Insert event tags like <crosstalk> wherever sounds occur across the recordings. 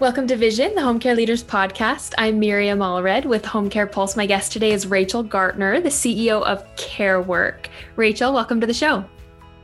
Welcome to Vision, the Home Care Leaders Podcast. I'm Miriam Allred with Home Care Pulse. My guest today is Rachel Gartner, the CEO of CareWork. Rachel, welcome to the show.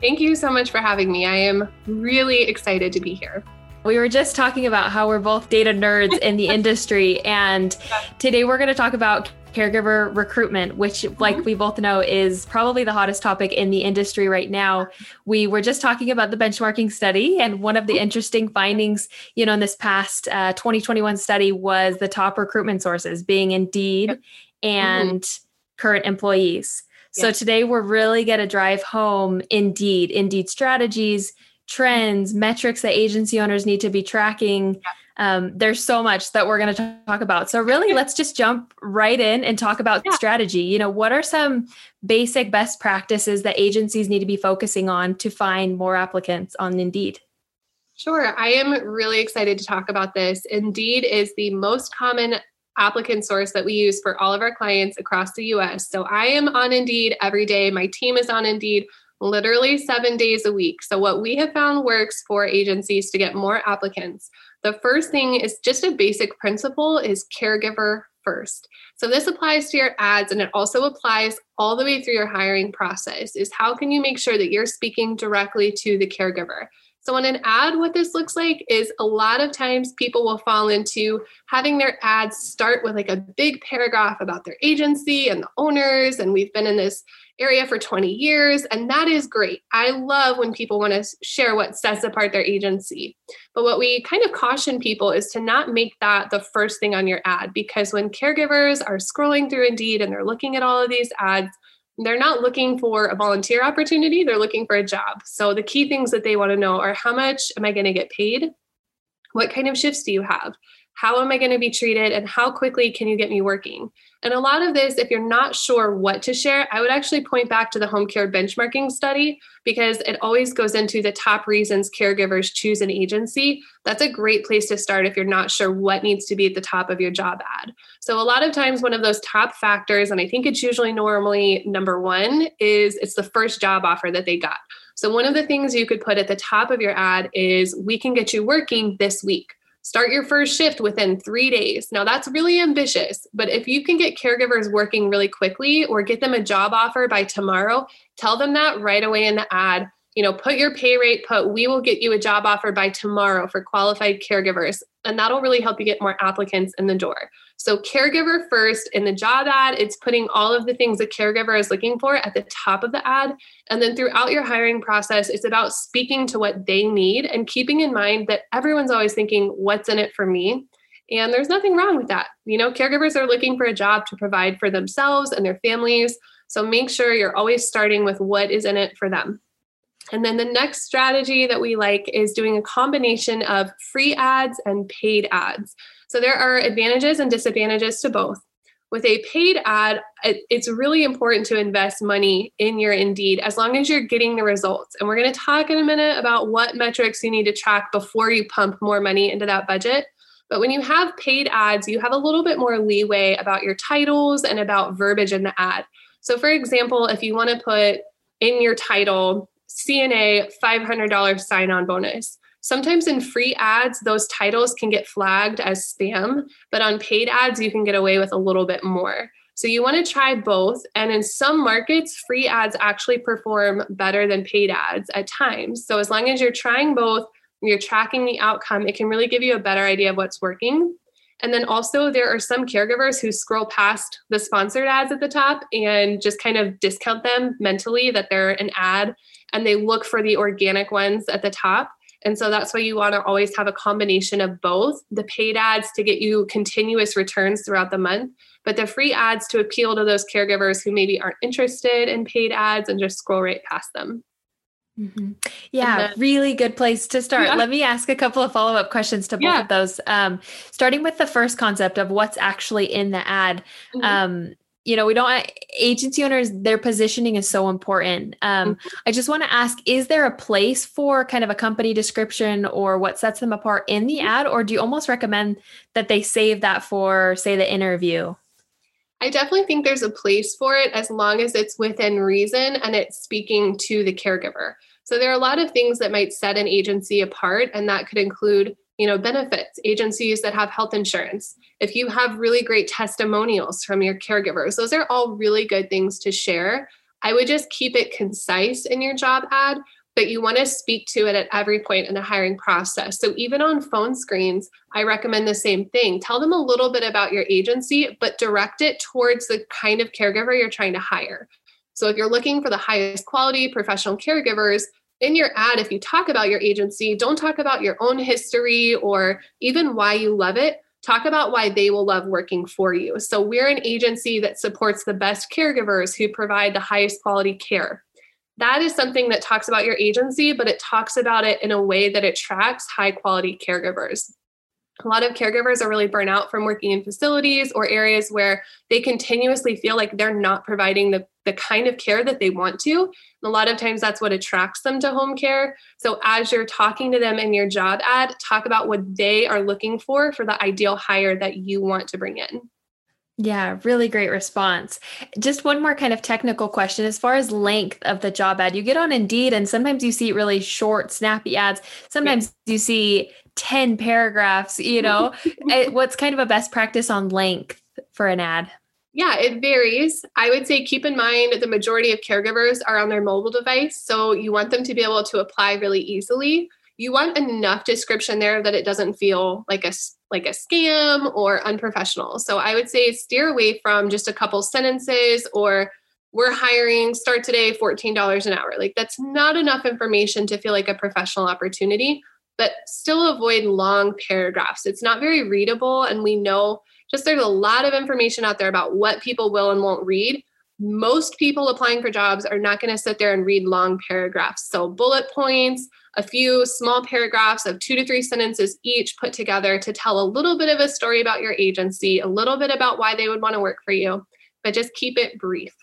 Thank you so much for having me. I am really excited to be here. We were just talking about how we're both data nerds in the <laughs> industry, and today we're going to talk about caregiver recruitment, which, mm-hmm. like we both know, is probably the hottest topic in the industry right now. We were just talking about the benchmarking study, and one of the interesting findings, you know, in this past uh, 2021 study was the top recruitment sources being Indeed yep. and mm-hmm. current employees. So today we're really going to drive home Indeed, Indeed strategies, trends, metrics that agency owners need to be tracking um, there's so much that we're going to talk about. So, really, let's just jump right in and talk about yeah. strategy. You know, what are some basic best practices that agencies need to be focusing on to find more applicants on Indeed? Sure. I am really excited to talk about this. Indeed is the most common applicant source that we use for all of our clients across the US. So I am on Indeed every day. My team is on Indeed literally seven days a week. So, what we have found works for agencies to get more applicants the first thing is just a basic principle is caregiver first. So this applies to your ads and it also applies all the way through your hiring process is how can you make sure that you're speaking directly to the caregiver? So, on an ad, what this looks like is a lot of times people will fall into having their ads start with like a big paragraph about their agency and the owners. And we've been in this area for 20 years, and that is great. I love when people want to share what sets apart their agency. But what we kind of caution people is to not make that the first thing on your ad because when caregivers are scrolling through Indeed and they're looking at all of these ads, they're not looking for a volunteer opportunity, they're looking for a job. So the key things that they want to know are how much am I going to get paid? What kind of shifts do you have? How am I going to be treated? And how quickly can you get me working? And a lot of this, if you're not sure what to share, I would actually point back to the home care benchmarking study because it always goes into the top reasons caregivers choose an agency. That's a great place to start if you're not sure what needs to be at the top of your job ad. So, a lot of times, one of those top factors, and I think it's usually normally number one, is it's the first job offer that they got. So, one of the things you could put at the top of your ad is, We can get you working this week. Start your first shift within three days. Now, that's really ambitious, but if you can get caregivers working really quickly or get them a job offer by tomorrow, tell them that right away in the ad you know, put your pay rate, put we will get you a job offer by tomorrow for qualified caregivers. And that'll really help you get more applicants in the door. So, caregiver first in the job ad, it's putting all of the things a caregiver is looking for at the top of the ad. And then throughout your hiring process, it's about speaking to what they need and keeping in mind that everyone's always thinking, what's in it for me? And there's nothing wrong with that. You know, caregivers are looking for a job to provide for themselves and their families. So, make sure you're always starting with what is in it for them. And then the next strategy that we like is doing a combination of free ads and paid ads. So there are advantages and disadvantages to both. With a paid ad, it's really important to invest money in your Indeed as long as you're getting the results. And we're going to talk in a minute about what metrics you need to track before you pump more money into that budget. But when you have paid ads, you have a little bit more leeway about your titles and about verbiage in the ad. So, for example, if you want to put in your title, CNA $500 sign on bonus. Sometimes in free ads, those titles can get flagged as spam, but on paid ads, you can get away with a little bit more. So you want to try both. And in some markets, free ads actually perform better than paid ads at times. So as long as you're trying both, you're tracking the outcome, it can really give you a better idea of what's working. And then also, there are some caregivers who scroll past the sponsored ads at the top and just kind of discount them mentally that they're an ad and they look for the organic ones at the top. And so that's why you want to always have a combination of both the paid ads to get you continuous returns throughout the month, but the free ads to appeal to those caregivers who maybe aren't interested in paid ads and just scroll right past them. Mm-hmm. Yeah, then, really good place to start. Yeah. Let me ask a couple of follow up questions to both yeah. of those. Um, starting with the first concept of what's actually in the ad. Mm-hmm. Um, you know, we don't agency owners, their positioning is so important. Um, mm-hmm. I just want to ask is there a place for kind of a company description or what sets them apart in the mm-hmm. ad, or do you almost recommend that they save that for, say, the interview? I definitely think there's a place for it as long as it's within reason and it's speaking to the caregiver. So there are a lot of things that might set an agency apart, and that could include you know, benefits, agencies that have health insurance, if you have really great testimonials from your caregivers, those are all really good things to share. I would just keep it concise in your job ad, but you want to speak to it at every point in the hiring process. So even on phone screens, I recommend the same thing. Tell them a little bit about your agency, but direct it towards the kind of caregiver you're trying to hire. So if you're looking for the highest quality professional caregivers, in your ad, if you talk about your agency, don't talk about your own history or even why you love it. Talk about why they will love working for you. So, we're an agency that supports the best caregivers who provide the highest quality care. That is something that talks about your agency, but it talks about it in a way that attracts high quality caregivers a lot of caregivers are really burnt out from working in facilities or areas where they continuously feel like they're not providing the, the kind of care that they want to. And a lot of times that's what attracts them to home care. So as you're talking to them in your job ad, talk about what they are looking for for the ideal hire that you want to bring in. Yeah, really great response. Just one more kind of technical question. As far as length of the job ad, you get on Indeed, and sometimes you see really short, snappy ads. Sometimes yeah. you see 10 paragraphs, you know? <laughs> Eh, what's kind of a best practice on length for an ad? Yeah, it varies. I would say keep in mind the majority of caregivers are on their mobile device. So you want them to be able to apply really easily. You want enough description there that it doesn't feel like a like a scam or unprofessional. So I would say steer away from just a couple sentences or we're hiring start today $14 an hour. Like that's not enough information to feel like a professional opportunity but still avoid long paragraphs. It's not very readable. And we know just there's a lot of information out there about what people will and won't read. Most people applying for jobs are not going to sit there and read long paragraphs. So, bullet points, a few small paragraphs of two to three sentences each put together to tell a little bit of a story about your agency, a little bit about why they would want to work for you, but just keep it brief.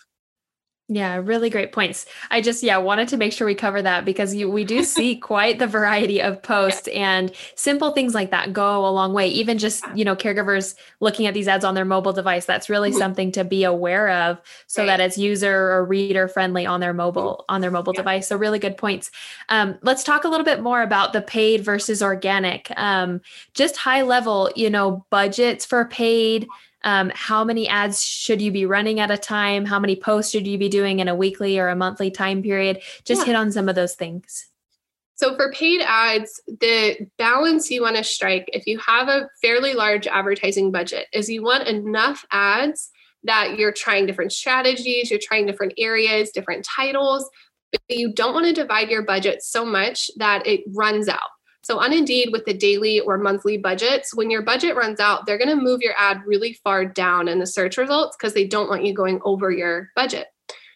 Yeah, really great points. I just yeah wanted to make sure we cover that because you, we do see <laughs> quite the variety of posts and simple things like that go a long way. Even just you know caregivers looking at these ads on their mobile device, that's really mm-hmm. something to be aware of so right. that it's user or reader friendly on their mobile on their mobile yeah. device. So really good points. Um, let's talk a little bit more about the paid versus organic. Um, just high level, you know, budgets for paid um, how many ads should you be running at a time? How many posts should you be doing in a weekly or a monthly time period? Just yeah. hit on some of those things. So for paid ads the balance you want to strike if you have a fairly large advertising budget is you want enough ads that you're trying different strategies you're trying different areas different titles but you don't want to divide your budget so much that it runs out so, on Indeed, with the daily or monthly budgets, when your budget runs out, they're going to move your ad really far down in the search results because they don't want you going over your budget.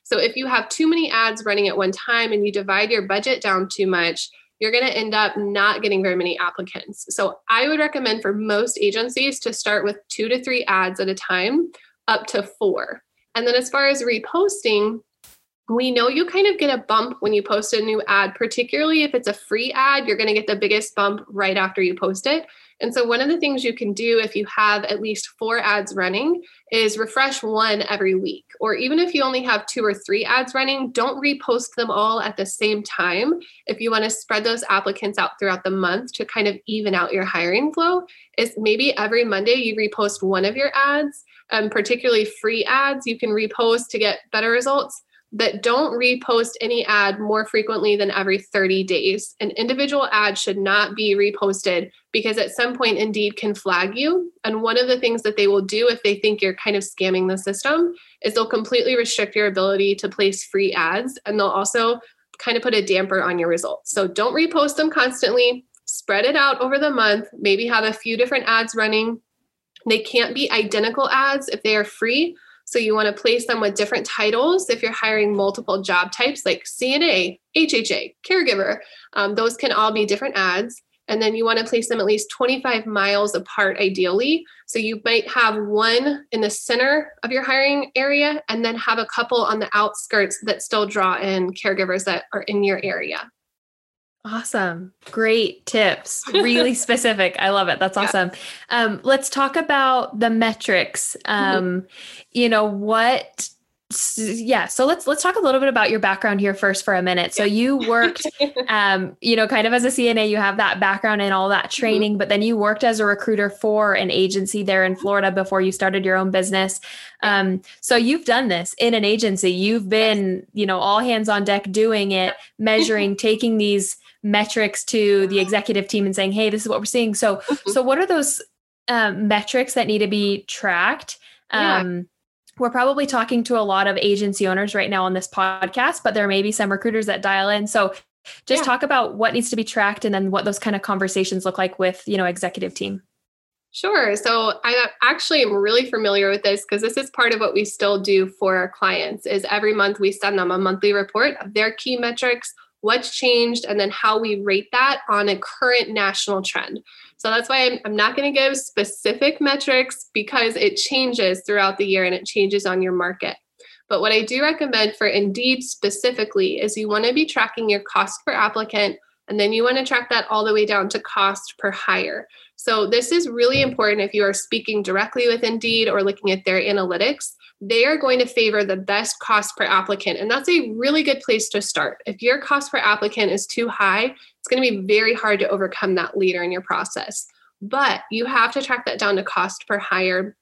So, if you have too many ads running at one time and you divide your budget down too much, you're going to end up not getting very many applicants. So, I would recommend for most agencies to start with two to three ads at a time, up to four. And then, as far as reposting, we know you kind of get a bump when you post a new ad, particularly if it's a free ad, you're going to get the biggest bump right after you post it. And so, one of the things you can do if you have at least four ads running is refresh one every week. Or even if you only have two or three ads running, don't repost them all at the same time. If you want to spread those applicants out throughout the month to kind of even out your hiring flow, is maybe every Monday you repost one of your ads, um, particularly free ads, you can repost to get better results that don't repost any ad more frequently than every 30 days. An individual ad should not be reposted because at some point Indeed can flag you. And one of the things that they will do if they think you're kind of scamming the system is they'll completely restrict your ability to place free ads and they'll also kind of put a damper on your results. So don't repost them constantly. Spread it out over the month, maybe have a few different ads running. They can't be identical ads if they are free so you want to place them with different titles if you're hiring multiple job types like CNA, HHA, caregiver. Um, those can all be different ads. And then you want to place them at least 25 miles apart, ideally. So you might have one in the center of your hiring area and then have a couple on the outskirts that still draw in caregivers that are in your area. Awesome. Great tips. Really <laughs> specific. I love it. That's awesome. Yeah. Um, let's talk about the metrics. Mm-hmm. Um, mm-hmm. You know, what yeah so let's let's talk a little bit about your background here first for a minute so you worked <laughs> um you know kind of as a cna you have that background and all that mm-hmm. training mm-hmm. but then you worked as a recruiter for an agency there in florida before you started your own business um so you've done this in an agency you've been you know all hands on deck doing it <laughs> measuring taking these metrics to the executive team and saying hey this is what we're seeing so mm-hmm. so what are those um, metrics that need to be tracked um yeah we're probably talking to a lot of agency owners right now on this podcast, but there may be some recruiters that dial in. So just yeah. talk about what needs to be tracked and then what those kind of conversations look like with, you know, executive team. Sure. So I actually am really familiar with this because this is part of what we still do for our clients is every month we send them a monthly report of their key metrics, what's changed, and then how we rate that on a current national trend. So that's why I'm, I'm not going to give specific metrics because it changes throughout the year and it changes on your market. But what I do recommend for Indeed specifically is you want to be tracking your cost per applicant and then you want to track that all the way down to cost per hire. So this is really important if you are speaking directly with Indeed or looking at their analytics. They are going to favor the best cost per applicant. And that's a really good place to start. If your cost per applicant is too high, it's going to be very hard to overcome that later in your process. But you have to track that down to cost per hire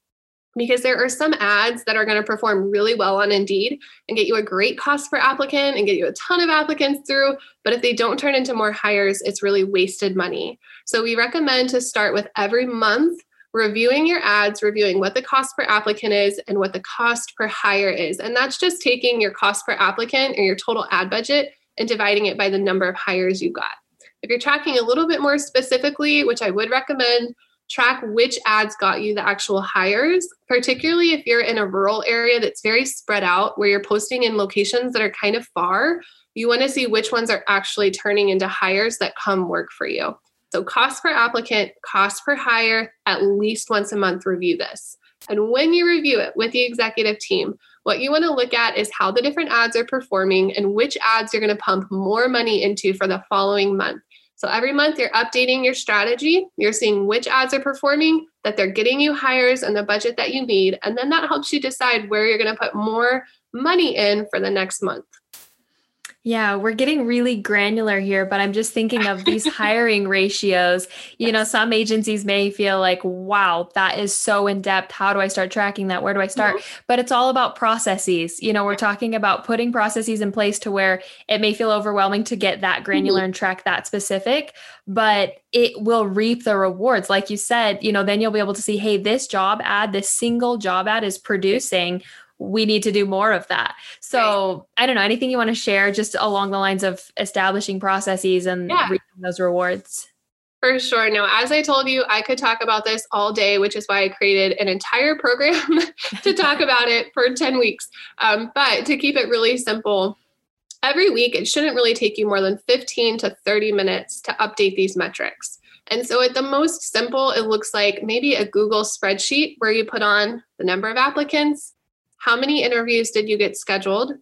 because there are some ads that are going to perform really well on Indeed and get you a great cost per applicant and get you a ton of applicants through. But if they don't turn into more hires, it's really wasted money. So we recommend to start with every month reviewing your ads, reviewing what the cost per applicant is and what the cost per hire is. And that's just taking your cost per applicant or your total ad budget and dividing it by the number of hires you got. If you're tracking a little bit more specifically, which I would recommend, track which ads got you the actual hires, particularly if you're in a rural area that's very spread out where you're posting in locations that are kind of far. You want to see which ones are actually turning into hires that come work for you. So, cost per applicant, cost per hire, at least once a month, review this. And when you review it with the executive team, what you want to look at is how the different ads are performing and which ads you're going to pump more money into for the following month. So every month you're updating your strategy, you're seeing which ads are performing, that they're getting you hires and the budget that you need. And then that helps you decide where you're going to put more money in for the next month. Yeah, we're getting really granular here, but I'm just thinking of these <laughs> hiring ratios. You know, some agencies may feel like, wow, that is so in depth. How do I start tracking that? Where do I start? Mm-hmm. But it's all about processes. You know, we're talking about putting processes in place to where it may feel overwhelming to get that granular mm-hmm. and track that specific, but it will reap the rewards. Like you said, you know, then you'll be able to see, hey, this job ad, this single job ad is producing we need to do more of that. So right. I don't know anything you want to share just along the lines of establishing processes and yeah. those rewards. For sure. Now, as I told you, I could talk about this all day, which is why I created an entire program <laughs> to talk about it for 10 weeks. Um, but to keep it really simple, every week it shouldn't really take you more than 15 to 30 minutes to update these metrics. And so, at the most simple, it looks like maybe a Google spreadsheet where you put on the number of applicants, how many interviews did you get scheduled?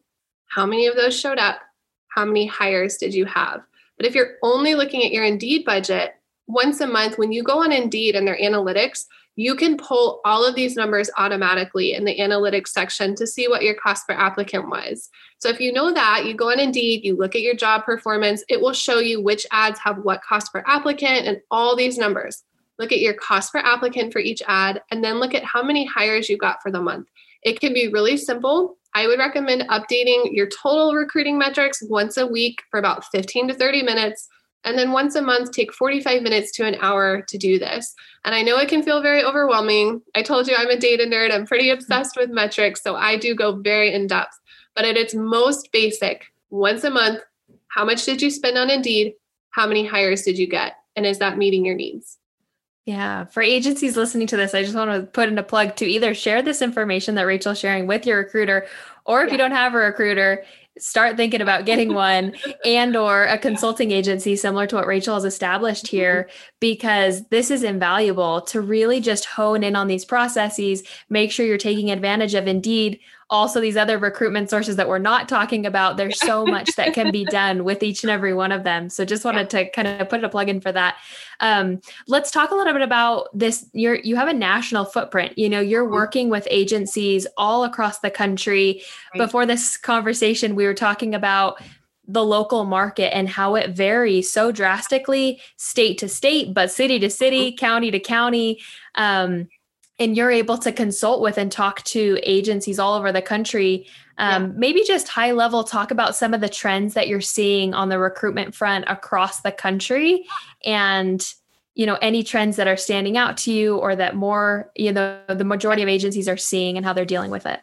How many of those showed up? How many hires did you have? But if you're only looking at your Indeed budget, once a month, when you go on Indeed and their analytics, you can pull all of these numbers automatically in the analytics section to see what your cost per applicant was. So if you know that, you go on Indeed, you look at your job performance, it will show you which ads have what cost per applicant and all these numbers. Look at your cost per applicant for each ad, and then look at how many hires you got for the month. It can be really simple. I would recommend updating your total recruiting metrics once a week for about 15 to 30 minutes. And then once a month, take 45 minutes to an hour to do this. And I know it can feel very overwhelming. I told you I'm a data nerd, I'm pretty obsessed with metrics. So I do go very in depth. But at its most basic, once a month, how much did you spend on Indeed? How many hires did you get? And is that meeting your needs? Yeah, for agencies listening to this, I just want to put in a plug to either share this information that Rachel's sharing with your recruiter, or if yeah. you don't have a recruiter, start thinking about getting <laughs> one and or a consulting agency similar to what Rachel has established mm-hmm. here because this is invaluable to really just hone in on these processes, make sure you're taking advantage of Indeed also these other recruitment sources that we're not talking about. There's so <laughs> much that can be done with each and every one of them. So just wanted to kind of put a plug in for that. Um, let's talk a little bit about this. You're you have a national footprint. You know, you're mm-hmm. working with agencies all across the country. Right. Before this conversation, we were talking about the local market and how it varies so drastically state to state, but city to city, mm-hmm. county to county. Um, and you're able to consult with and talk to agencies all over the country. Um, yeah. Maybe just high level talk about some of the trends that you're seeing on the recruitment front across the country and you know any trends that are standing out to you or that more you know the majority of agencies are seeing and how they're dealing with it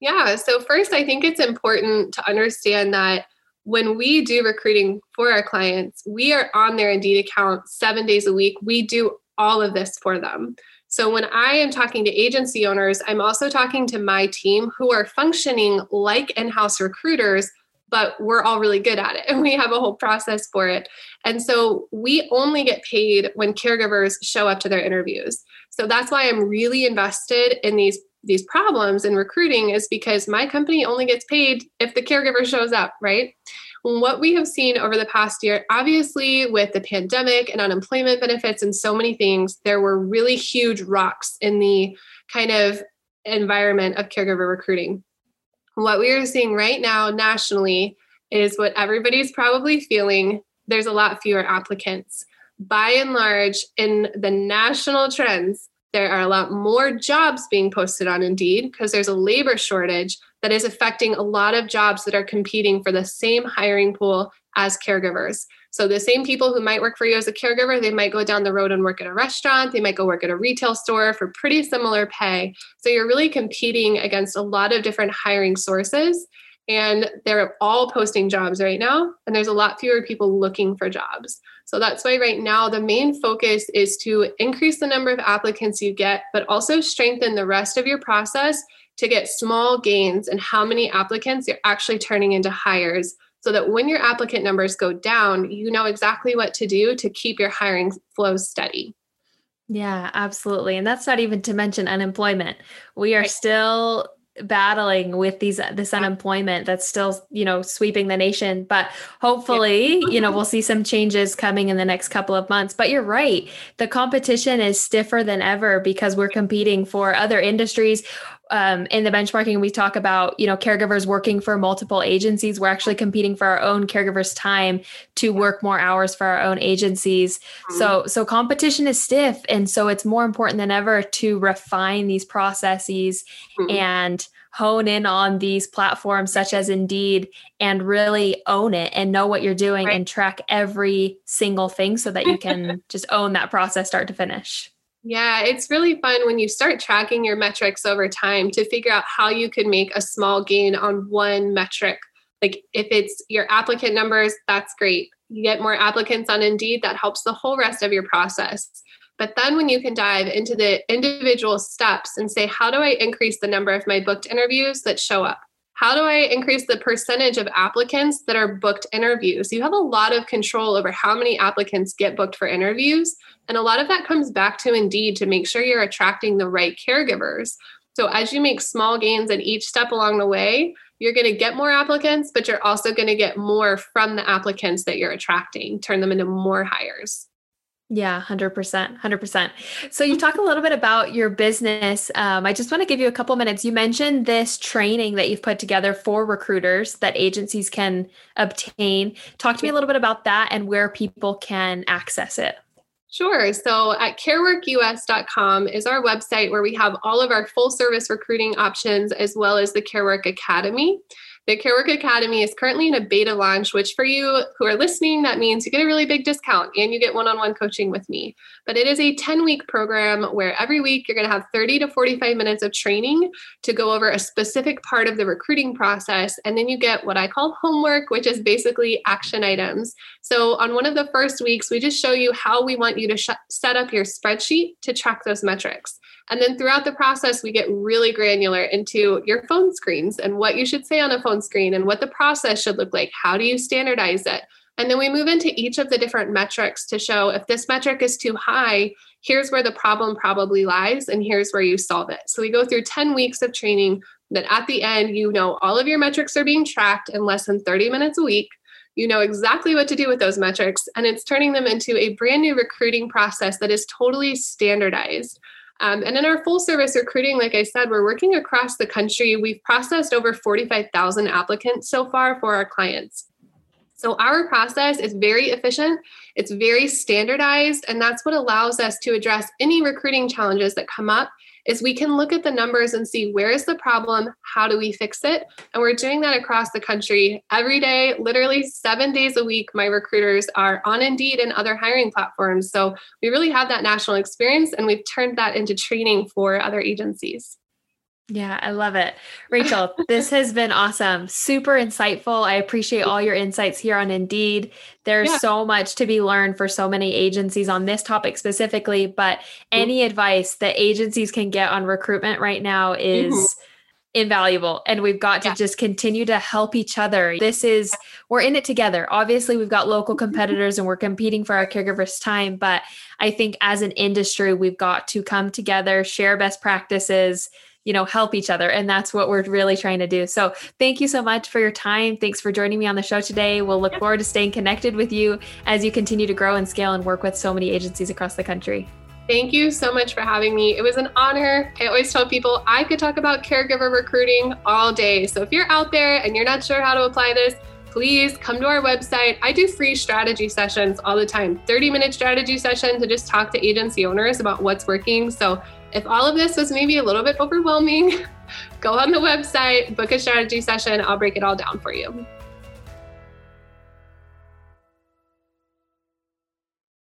yeah so first i think it's important to understand that when we do recruiting for our clients, we are on their Indeed account seven days a week. We do all of this for them. So when I am talking to agency owners, I'm also talking to my team who are functioning like in house recruiters, but we're all really good at it and <laughs> we have a whole process for it. And so we only get paid when caregivers show up to their interviews. So that's why I'm really invested in these these problems in recruiting is because my company only gets paid if the caregiver shows up, right? What we have seen over the past year, obviously, with the pandemic and unemployment benefits and so many things, there were really huge rocks in the kind of environment of caregiver recruiting. What we are seeing right now nationally is what everybody's probably feeling there's a lot fewer applicants. By and large, in the national trends, there are a lot more jobs being posted on Indeed because there's a labor shortage that is affecting a lot of jobs that are competing for the same hiring pool as caregivers. So the same people who might work for you as a caregiver, they might go down the road and work at a restaurant, they might go work at a retail store for pretty similar pay. So you're really competing against a lot of different hiring sources and they're all posting jobs right now and there's a lot fewer people looking for jobs. So that's why right now the main focus is to increase the number of applicants you get, but also strengthen the rest of your process to get small gains in how many applicants you're actually turning into hires so that when your applicant numbers go down, you know exactly what to do to keep your hiring flow steady. Yeah, absolutely. And that's not even to mention unemployment. We are right. still battling with these this unemployment that's still you know sweeping the nation. But hopefully yeah. you know we'll see some changes coming in the next couple of months. But you're right. The competition is stiffer than ever because we're competing for other industries um, in the benchmarking we talk about you know caregivers working for multiple agencies we're actually competing for our own caregivers time to work more hours for our own agencies mm-hmm. so so competition is stiff and so it's more important than ever to refine these processes mm-hmm. and hone in on these platforms such as Indeed and really own it and know what you're doing right. and track every single thing so that you can <laughs> just own that process start to finish. Yeah, it's really fun when you start tracking your metrics over time to figure out how you can make a small gain on one metric. Like if it's your applicant numbers, that's great. You get more applicants on Indeed, that helps the whole rest of your process. But then when you can dive into the individual steps and say, how do I increase the number of my booked interviews that show up? How do I increase the percentage of applicants that are booked interviews? You have a lot of control over how many applicants get booked for interviews. And a lot of that comes back to Indeed to make sure you're attracting the right caregivers. So as you make small gains at each step along the way, you're going to get more applicants, but you're also going to get more from the applicants that you're attracting, turn them into more hires. Yeah, 100%. 100%. So, you talk a little bit about your business. Um, I just want to give you a couple minutes. You mentioned this training that you've put together for recruiters that agencies can obtain. Talk to me a little bit about that and where people can access it. Sure. So at careworkus.com is our website where we have all of our full service recruiting options as well as the CareWork Academy. The CareWork Academy is currently in a beta launch, which for you who are listening, that means you get a really big discount and you get one on one coaching with me. But it is a 10 week program where every week you're going to have 30 to 45 minutes of training to go over a specific part of the recruiting process. And then you get what I call homework, which is basically action items. So on one of the first weeks, we just show you how we want you to sh- set up your spreadsheet to track those metrics. And then throughout the process, we get really granular into your phone screens and what you should say on a phone screen and what the process should look like. How do you standardize it? And then we move into each of the different metrics to show if this metric is too high, here's where the problem probably lies, and here's where you solve it. So we go through 10 weeks of training that at the end, you know all of your metrics are being tracked in less than 30 minutes a week. You know exactly what to do with those metrics, and it's turning them into a brand new recruiting process that is totally standardized. Um, and in our full service recruiting, like I said, we're working across the country. We've processed over 45,000 applicants so far for our clients. So our process is very efficient, it's very standardized, and that's what allows us to address any recruiting challenges that come up is we can look at the numbers and see where is the problem, how do we fix it? And we're doing that across the country every day, literally 7 days a week my recruiters are on Indeed and other hiring platforms. So we really have that national experience and we've turned that into training for other agencies. Yeah, I love it. Rachel, this has been awesome. Super insightful. I appreciate all your insights here on Indeed. There's yeah. so much to be learned for so many agencies on this topic specifically, but any mm-hmm. advice that agencies can get on recruitment right now is mm-hmm. invaluable. And we've got to yeah. just continue to help each other. This is, we're in it together. Obviously, we've got local mm-hmm. competitors and we're competing for our caregivers' time, but I think as an industry, we've got to come together, share best practices you know help each other and that's what we're really trying to do so thank you so much for your time thanks for joining me on the show today we'll look forward to staying connected with you as you continue to grow and scale and work with so many agencies across the country Thank you so much for having me. It was an honor. I always tell people I could talk about caregiver recruiting all day. So if you're out there and you're not sure how to apply this, please come to our website. I do free strategy sessions all the time 30 minute strategy session to just talk to agency owners about what's working. So if all of this was maybe a little bit overwhelming, <laughs> go on the website, book a strategy session. I'll break it all down for you.